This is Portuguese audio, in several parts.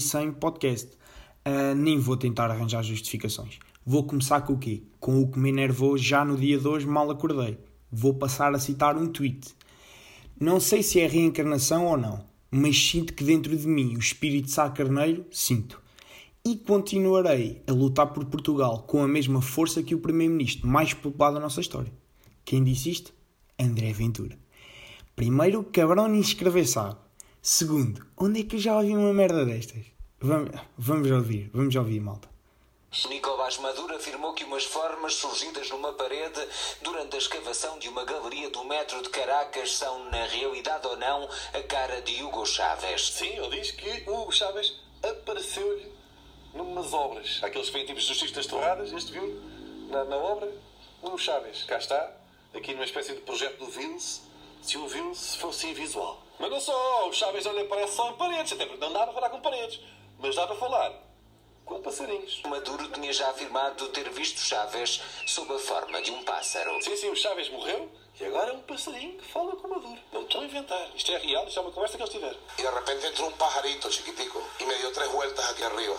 sem podcast. Uh, nem vou tentar arranjar justificações. Vou começar com o quê? Com o que me enervou já no dia de hoje, mal acordei. Vou passar a citar um tweet. Não sei se é reencarnação ou não, mas sinto que dentro de mim o espírito Sá Carneiro, sinto. E continuarei a lutar por Portugal com a mesma força que o primeiro-ministro mais popular da nossa história. Quem disse isto? André Ventura. Primeiro, cabrão nem escrever sabe. Segundo, onde é que eu já ouvi uma merda destas? Vamos, vamos ouvir, vamos ouvir, malta. Nicolás Maduro afirmou que umas formas surgidas numa parede durante a escavação de uma galeria do metro de Caracas são, na realidade ou não, a cara de Hugo Chávez. Sim, ele diz que Hugo Chávez apareceu-lhe numas obras. Aqueles feitiços justistas torradas, este viu na, na obra, Hugo Chávez. Cá está, aqui numa espécie de projeto do Vils, se o Vils fosse invisual. Mas não só, o Chávez não lhe aparece só em paredes, até porque não dá para falar com paredes, mas dá para falar com passarinhos. Maduro tinha já afirmado ter visto Chávez sob a forma de um pássaro. Sim, sim, o Chávez morreu e agora é um passarinho que fala com Maduro. Não estou a inventar. Isto é real, isto é uma conversa que eles tiveram. E de repente entrou um pajarito chiquitico e me deu três vueltas aqui arriba.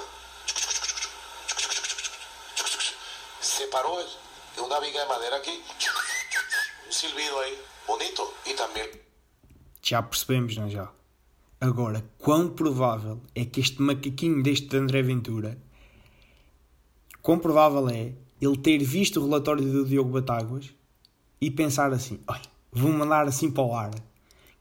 Se parou de uma viga de madeira aqui. Um silbido aí, bonito e também. Já percebemos, não é já? Agora, quão provável é que este macaquinho deste André Ventura, quão provável é ele ter visto o relatório do Diogo Batáguas e pensar assim: olha, vou mandar assim para o ar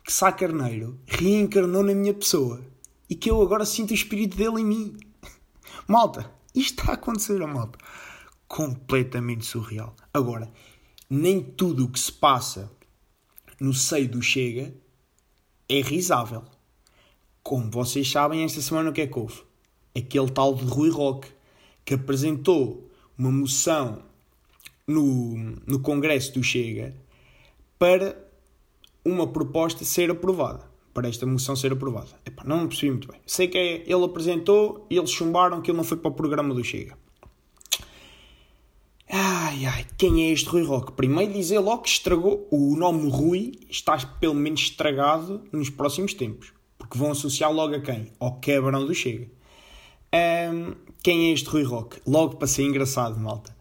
que Sá Carneiro reencarnou na minha pessoa e que eu agora sinto o espírito dele em mim. Malta, isto está a acontecer, malta. Completamente surreal. Agora, nem tudo o que se passa no seio do Chega é risável. Como vocês sabem, esta semana o que é que houve? Aquele tal de Rui Roque, que apresentou uma moção no, no Congresso do Chega para uma proposta ser aprovada. Para esta moção ser aprovada. Epá, não percebi muito bem. Sei que é, ele apresentou e eles chumbaram que ele não foi para o programa do Chega. Ai ai, quem é este Rui Roque? Primeiro dizer logo que estragou o nome Rui, está pelo menos estragado nos próximos tempos porque vão associar logo a quem? Ao quebrão do Chega. Um, quem é este Rui Roque? Logo para ser engraçado, malta.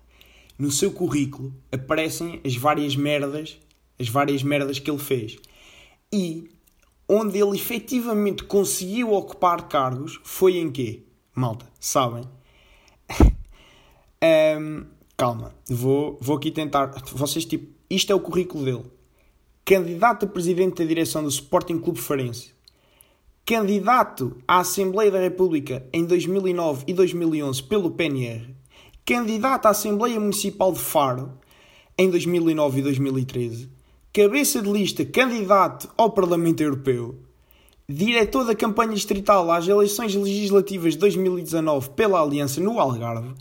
No seu currículo aparecem as várias merdas, as várias merdas que ele fez. E onde ele efetivamente conseguiu ocupar cargos foi em quê? Malta, sabem? um, calma, vou, vou aqui tentar. Vocês, tipo, isto é o currículo dele. Candidato a presidente da direção do Sporting Clube Farense candidato à Assembleia da República em 2009 e 2011 pelo PNR, candidato à Assembleia Municipal de Faro em 2009 e 2013, cabeça de lista candidato ao Parlamento Europeu, diretor da campanha distrital às eleições legislativas de 2019 pela Aliança no Algarve,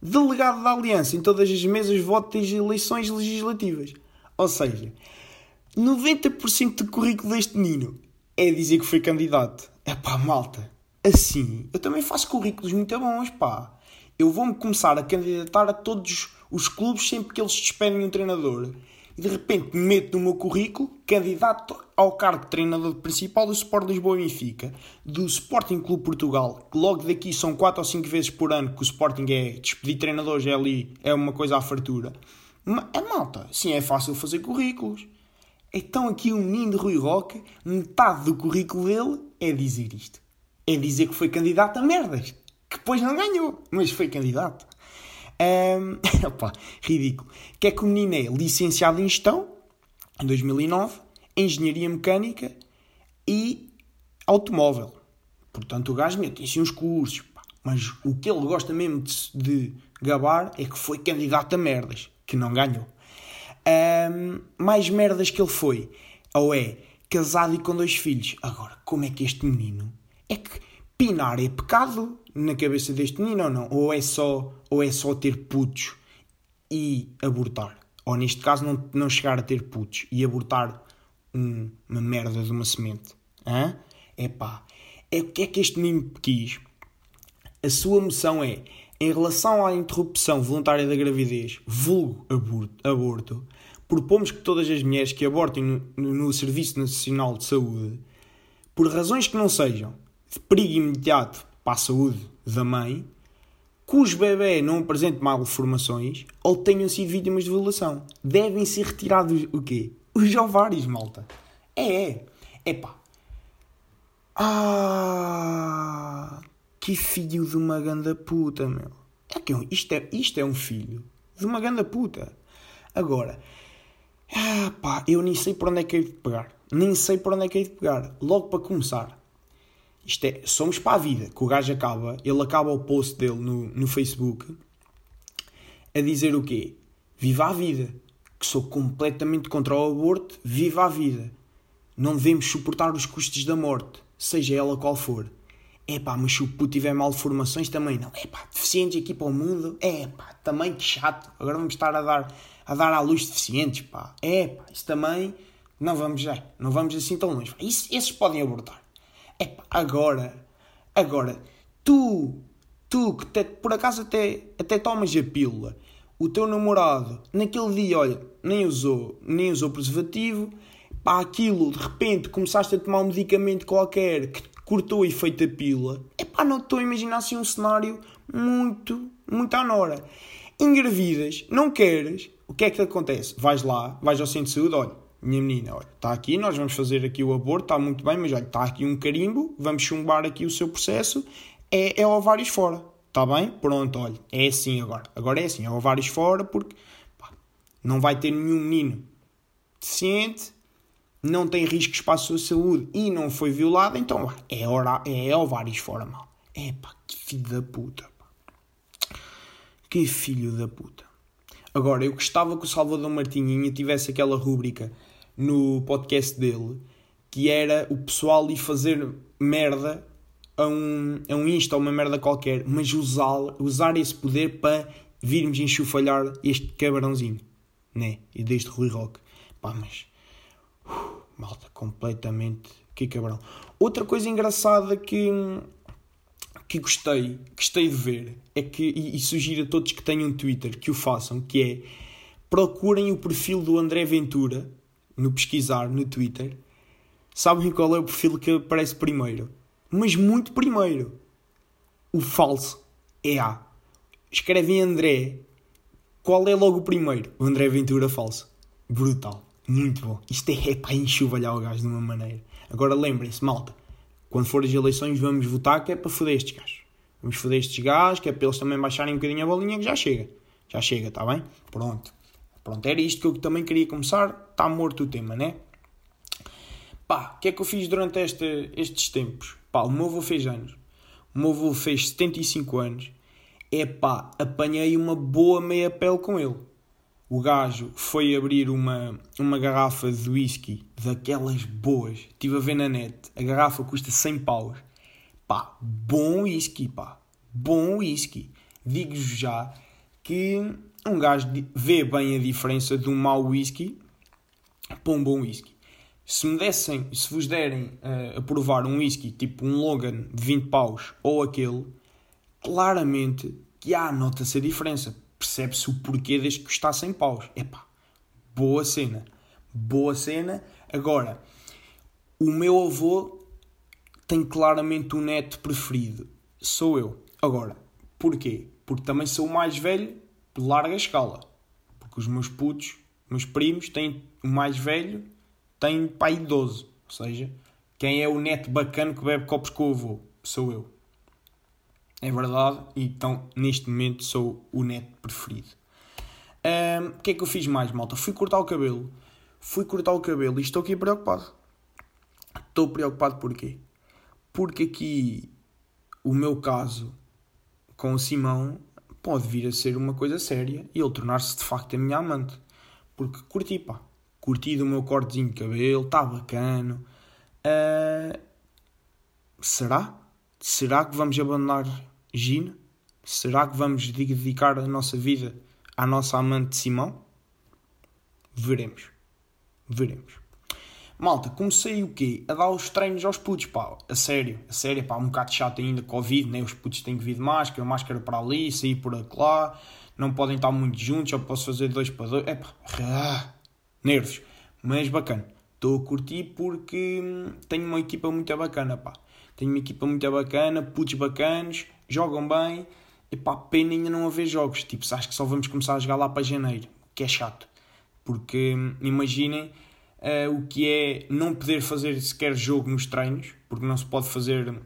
delegado da Aliança em todas as mesas de voto das eleições legislativas. Ou seja, 90% do currículo deste menino é dizer que foi candidato. É pá, malta, assim, eu também faço currículos muito bons, pá. Eu vou-me começar a candidatar a todos os clubes sempre que eles despedem um treinador. E de repente meto no meu currículo candidato ao cargo de treinador principal do Sport Lisboa e Benfica, do Sporting Clube Portugal, que logo daqui são 4 ou 5 vezes por ano que o Sporting é despedir treinadores, é ali, é uma coisa à fartura. É malta, sim, é fácil fazer currículos. Então aqui o menino de Rui Roque, metade do currículo dele é dizer isto. É dizer que foi candidato a merdas. Que depois não ganhou, mas foi candidato. Um, opa, ridículo. Que é que o menino é licenciado em gestão, em 2009, engenharia mecânica e automóvel. Portanto, o gajo mete assim uns cursos. Pá. Mas o que ele gosta mesmo de, de gabar é que foi candidato a merdas, que não ganhou. Um, mais merdas que ele foi. Ou é casado e com dois filhos. Agora, como é que este menino. É que pinar é pecado na cabeça deste menino ou não? Ou é só, ou é só ter putos e abortar? Ou neste caso, não, não chegar a ter putos e abortar um, uma merda de uma semente? É pá. É o que é que este menino quis? A sua moção é em relação à interrupção voluntária da gravidez, vulgo aborto, propomos que todas as mulheres que abortem no, no, Serviço Nacional de Saúde, por razões que não sejam de perigo imediato para a saúde da mãe, cujo bebê não apresente malformações ou tenham sido vítimas de violação. Devem ser retirados o quê? Os ovários, malta. É, é. Epá. Ah, que filho de uma ganda puta, meu. É que isto é, isto é um filho de uma ganda puta. Agora, ah, pá, eu nem sei por onde é que hei de pegar. Nem sei por onde é que hei de pegar. Logo para começar, isto é, somos para a vida, que o gajo acaba, ele acaba o post dele no, no Facebook a dizer o quê? Viva a vida. Que sou completamente contra o aborto, viva a vida. Não devemos suportar os custos da morte, seja ela qual for. É pá, mas se o puto tiver malformações também não. É pá, deficientes aqui para o mundo. É pá, também que chato. Agora vamos estar a dar, a dar à luz deficientes, pá. É pá, isso também não vamos já. Não vamos assim tão longe. Isso, esses podem abortar. É pá, agora, agora, tu, tu que te, por acaso até, até tomas a pílula, o teu namorado naquele dia, olha, nem usou, nem usou preservativo, pá, aquilo, de repente começaste a tomar um medicamento qualquer que cortou o efeito da pílula, é não estou a imaginar assim um cenário muito, muito à nora. Engravidas, não queres, o que é que te acontece? Vais lá, vais ao centro de saúde, olha, minha menina, olha, está aqui, nós vamos fazer aqui o aborto, está muito bem, mas olha, está aqui um carimbo, vamos chumbar aqui o seu processo, é, é ovários fora, está bem? Pronto, olha, é assim agora. Agora é assim, é ovários fora porque pá, não vai ter nenhum menino deficiente, não tem riscos para a sua saúde e não foi violado, então é, hora, é ovários fora, mal. É pá, que filho da puta. Pá. Que filho da puta. Agora, eu gostava que o Salvador Martinhinha tivesse aquela rúbrica no podcast dele que era o pessoal ir fazer merda a um, a um Insta ou uma merda qualquer, mas usar, usar esse poder para virmos enxufalhar este cabrãozinho, né? E deste Rui Rock. Pá, mas malta, completamente. Que cabrão. Outra coisa engraçada que, que gostei, gostei de ver, é que, e, e sugiro a todos que tenham Twitter que o façam, que é procurem o perfil do André Ventura no pesquisar no Twitter. Sabem qual é o perfil que aparece primeiro? Mas muito primeiro. O falso é A. Escrevem André. Qual é logo o primeiro? O André Ventura falso. Brutal. Muito bom. Isto é, é para enxovalhar o gajo de uma maneira. Agora lembrem-se, malta. Quando for as eleições, vamos votar que é para foder estes gajos. Vamos foder estes gajos, que é para eles também baixarem um bocadinho a bolinha, que já chega. Já chega, está bem? Pronto. Pronto, era isto que eu também queria começar. Está morto o tema, né? Pá, o que é que eu fiz durante este, estes tempos? Pá, o meu avô fez anos. O meu avô fez 75 anos. É pá, apanhei uma boa meia pele com ele o gajo foi abrir uma, uma garrafa de whisky daquelas boas. Estive a ver na net. A garrafa custa 100 paus. Pá, bom whisky, pá. Bom whisky. Digo-vos já que um gajo vê bem a diferença de um mau whisky para um bom whisky. Se me dessem, se vos derem uh, a provar um whisky tipo um Logan de 20 paus ou aquele, claramente que há, nota-se a diferença percebe-se o porquê desde que custa 100 paus. Epá, boa cena. Boa cena. Agora, o meu avô tem claramente um neto preferido. Sou eu. Agora, porquê? Porque também sou o mais velho de larga escala. Porque os meus putos, meus primos, têm o mais velho, tem pai 12. Ou seja, quem é o neto bacana que bebe copos com o avô? Sou eu. É verdade, então neste momento sou o neto preferido. O um, que é que eu fiz mais, malta? Fui cortar o cabelo. Fui cortar o cabelo e estou aqui preocupado. Estou preocupado porquê? Porque aqui o meu caso com o Simão pode vir a ser uma coisa séria e ele tornar-se de facto a minha amante. Porque curti, pá. Curti do meu cortezinho de cabelo, está bacana. Uh, será? Será que vamos abandonar Gina? Será que vamos dedicar a nossa vida à nossa amante Simão? Veremos. Veremos. Malta, comecei o quê? A dar os treinos aos putos, pá. A sério, a sério, pá. Um bocado chato ainda, Covid, né? Os putos têm que vir de máscara, máscara para ali, sair por lá. Não podem estar muito juntos, só posso fazer dois para dois. É pá, nervos. Mas bacana. Estou a curtir porque hum, tenho uma equipa muito bacana, pá. Tenho uma equipa muito bacana, putos bacanos, jogam bem. E pá, pena ainda não haver jogos. Tipo, acho que só vamos começar a jogar lá para janeiro, que é chato. Porque hum, imaginem uh, o que é não poder fazer sequer jogo nos treinos, porque não se pode fazer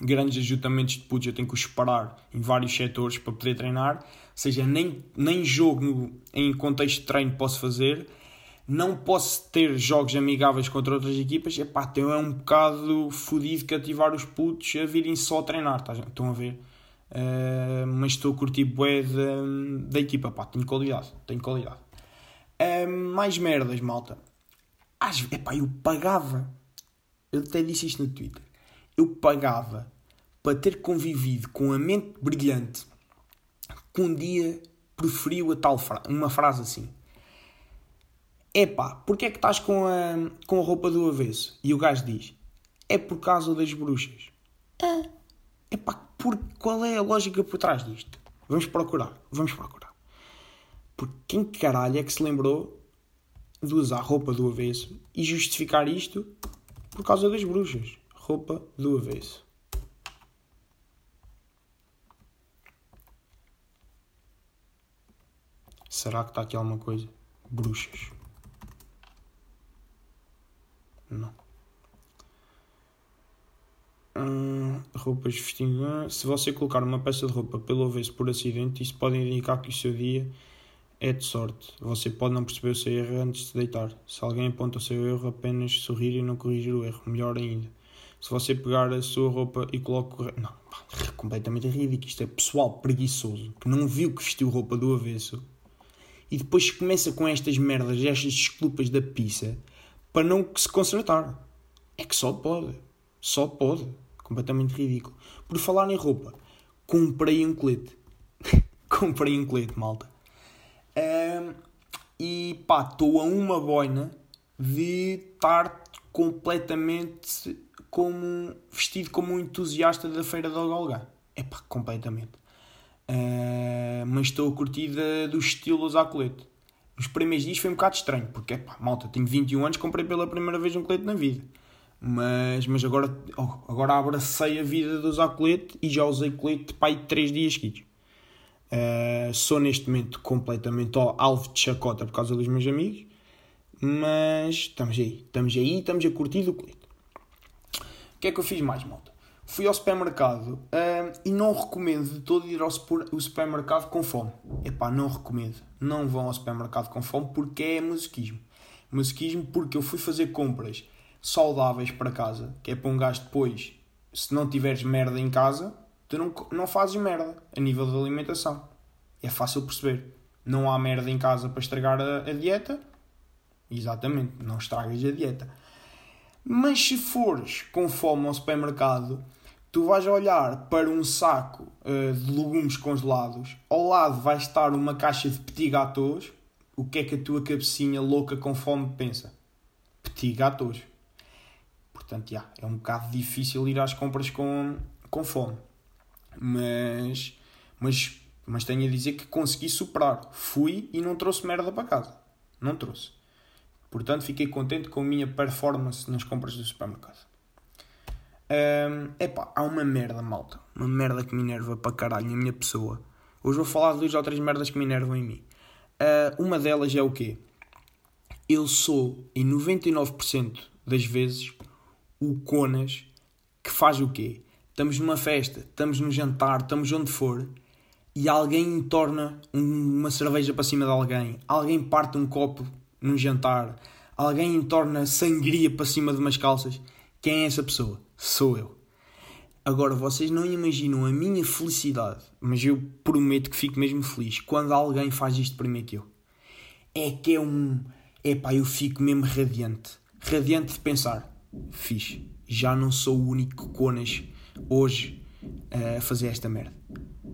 grandes ajuntamentos de putos, eu tenho que os separar em vários setores para poder treinar. Ou seja, nem, nem jogo em contexto de treino posso fazer não posso ter jogos amigáveis contra outras equipas, epá, então é um bocado fodido cativar os putos a virem só treinar, tá? estão a ver? Uh, mas estou a curtir bué da, da equipa, pá, tenho qualidade, tenho qualidade. Uh, mais merdas, malta. Às, epá, eu pagava, eu até disse isto no Twitter, eu pagava para ter convivido com a mente brilhante que um dia preferiu a tal fra uma frase assim epá, porquê é que estás com a, com a roupa do avesso? E o gajo diz, é por causa das bruxas. É. Epá, por, qual é a lógica por trás disto? Vamos procurar, vamos procurar. Porque quem caralho é que se lembrou de usar roupa do avesso e justificar isto por causa das bruxas? Roupa do avesso. Será que está aqui alguma coisa? Bruxas. Não. Hum, roupas vestindo. Se você colocar uma peça de roupa pelo avesso por acidente, isso pode indicar que o seu dia é de sorte. Você pode não perceber o seu erro antes de deitar. Se alguém aponta o seu erro, apenas sorrir e não corrigir o erro. Melhor ainda. Se você pegar a sua roupa e coloca. Não, pá, completamente ridículo. Isto é pessoal preguiçoso que não viu que vestiu roupa do avesso e depois começa com estas merdas, estas desculpas da pizza para não se consertar. É que só pode. Só pode. Completamente ridículo. Por falar em roupa, comprei um colete. comprei um colete, malta. Um, e pá, estou a uma boina de estar completamente como vestido como um entusiasta da feira do Golgá. É pá, completamente. Uh, mas estou a curtir do estilo usar colete os primeiros dias foi um bocado estranho, porque, pá, malta, tenho 21 anos, comprei pela primeira vez um colete na vida. Mas, mas agora, oh, agora abracei a vida de usar colete e já usei colete pai de 3 dias seguidos. Uh, sou neste momento completamente oh, alvo de chacota por causa dos meus amigos, mas estamos aí, estamos aí, estamos a curtir do colete. O que é que eu fiz mais, malta? Fui ao supermercado uh, e não recomendo de todo ir ao supermercado com fome. Epá, não recomendo. Não vão ao supermercado com fome porque é masoquismo. Masoquismo porque eu fui fazer compras saudáveis para casa, que é para um gajo depois, se não tiveres merda em casa, tu não, não fazes merda a nível de alimentação. É fácil perceber. Não há merda em casa para estragar a, a dieta. Exatamente, não estragas a dieta. Mas se fores com fome ao supermercado, tu vais olhar para um saco uh, de legumes congelados, ao lado vai estar uma caixa de petit gâteaux. O que é que a tua cabecinha louca com fome pensa? Petit gâteaux. Portanto, já, é um bocado difícil ir às compras com, com fome. Mas, mas, mas tenho a dizer que consegui superar. Fui e não trouxe merda para casa. Não trouxe. Portanto, fiquei contente com a minha performance nas compras do supermercado. Um, epá, há uma merda, malta. Uma merda que me enerva para caralho a minha pessoa. Hoje vou falar de duas ou três merdas que me enervam em mim. Uh, uma delas é o quê? Eu sou, em 99% das vezes, o Conas que faz o quê? Estamos numa festa, estamos no jantar, estamos onde for e alguém torna uma cerveja para cima de alguém, alguém parte um copo num jantar, alguém torna sangria para cima de umas calças. Quem é essa pessoa? sou eu. Agora, vocês não imaginam a minha felicidade, mas eu prometo que fico mesmo feliz quando alguém faz isto primeiro que eu. É que é um. É pá, eu fico mesmo radiante. Radiante de pensar, fixe, já não sou o único conas hoje a fazer esta merda.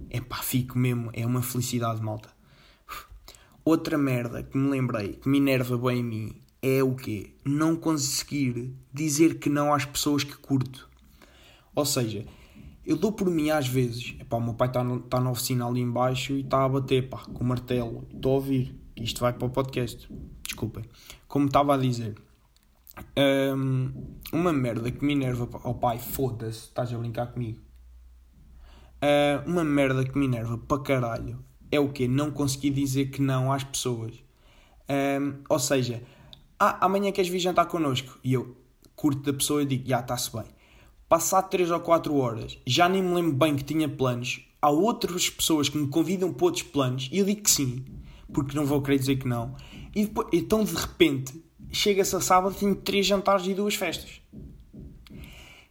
É pá, fico mesmo, é uma felicidade, malta. Outra merda que me lembrei, que me enerva bem em mim, é o quê? Não conseguir dizer que não às pessoas que curto. Ou seja, eu dou por mim às vezes, epá, o meu pai está tá na oficina ali embaixo e está a bater pá, com o martelo, estou a ouvir, isto vai para o podcast, desculpem. Como estava a dizer, Um, uma merda que me enerva. Oh pai, foda-se, estás a brincar comigo. Uh, uma merda que me enerva para caralho é o quê? Não conseguir dizer que não às pessoas. Um, ou seja, ah, amanhã queres vir jantar connosco? E eu curto da pessoa e digo, já, está-se bem. Passado 3 ou 4 horas, já nem me lembro bem que tinha planos. Há outras pessoas que me convidam para outros planos e eu digo que sim, porque não vou querer dizer que não. E depois, então de repente, chega-se a sábado tenho 3 jantares e 2 festas.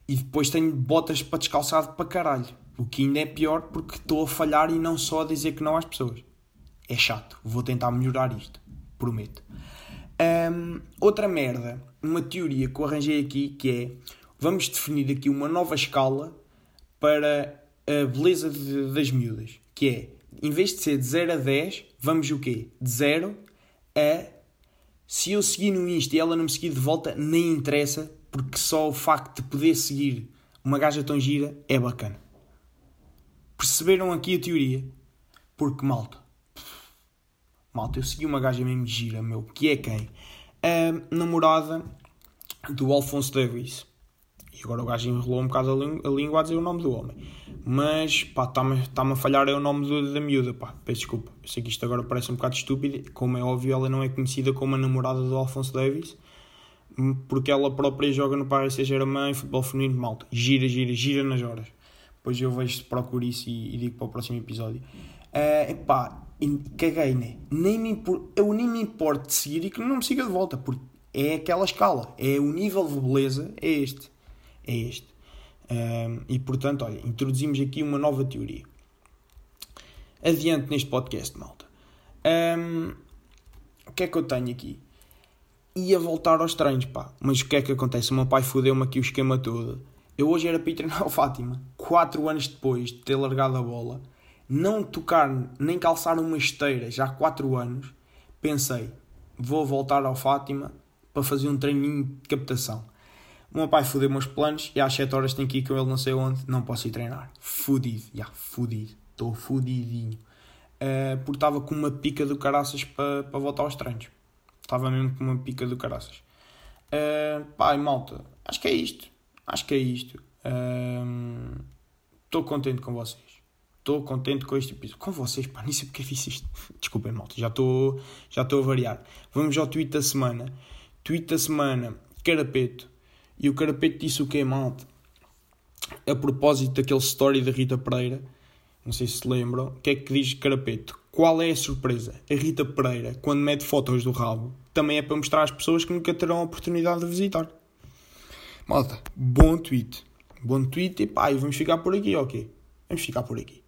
E depois tenho botas para descalçado para caralho. O que ainda é pior porque estou a falhar e não só a dizer que não às pessoas. É chato. Vou tentar melhorar isto. Prometo. Um, outra merda, uma teoria que eu arranjei aqui que é vamos definir aqui uma nova escala para a beleza de, das miúdas. Que é, em vez de ser de 0 a 10, vamos o quê? De 0 a se eu seguir no Insta e ela não me seguir de volta, nem interessa, porque só o facto de poder seguir uma gaja tão gira é bacana. Perceberam aqui a teoria? Porque, malta, malta, eu segui uma gaja mesmo gira, meu, que é quem? A namorada do Alfonso Davis. E agora o gajo enrolou um bocado a, língua a dizer o nome do homem. Mas, pá, está-me tá a falhar é o nome do, da miúda, pá. Peço desculpa. Eu sei que isto agora parece um bocado estúpido. Como é óbvio, ela não é conhecida como a namorada do Alfonso Davis. Porque ela própria joga no Paris Saint-Germain, futebol feminino, malta. Gira, gira, gira nas horas. Depois eu vejo se procuro isso e, e, digo para o próximo episódio. Uh, epá, caguei, né? Nem me impor, eu nem me importo de seguir e que não me siga de volta, porque é aquela escala, é o nível de beleza, é este. É este. Um, e portanto, olha, introduzimos aqui uma nova teoria. Adiante neste podcast, malta. Um, o que é que eu tenho aqui? Ia voltar aos treinos, pá. Mas o que é que acontece? O meu pai fodeu-me aqui o esquema todo eu hoje era para ir treinar o Fátima, 4 anos depois de ter largado a bola, não tocar nem calçar uma esteira já há 4 anos, pensei, vou voltar ao Fátima para fazer um treininho de captação. O meu pai fodeu meus planos e às 7 horas tenho que ir com ele não sei onde, não posso ir treinar. Fudido, já, fudido, estou fudidinho. Uh, porque estava com uma pica do caraças para, voltar aos treinos. Estava mesmo com uma pica do caraças. Uh, pai, malta, acho que é isto acho que é isto. Estou contente com vocês. Estou contente com este episódio. Com vocês, pá, nem sei porque fiz isto. Desculpem, malta, já estou já a variar. Vamos ao tweet da semana. Tweet da semana, Carapeto. E o Carapeto disse o que é, malta? A propósito daquele story da Rita Pereira, não sei se se lembram, o que é que diz Carapeto? Qual é a surpresa? A Rita Pereira, quando mete fotos do rabo, também é para mostrar às pessoas que nunca terão a oportunidade de visitar. Malta, bom tweet. Bom tweet e pá, e vamos ficar por aqui, ok? Vamos ficar por aqui.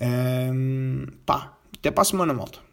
Um, pá, até para a semana, malta.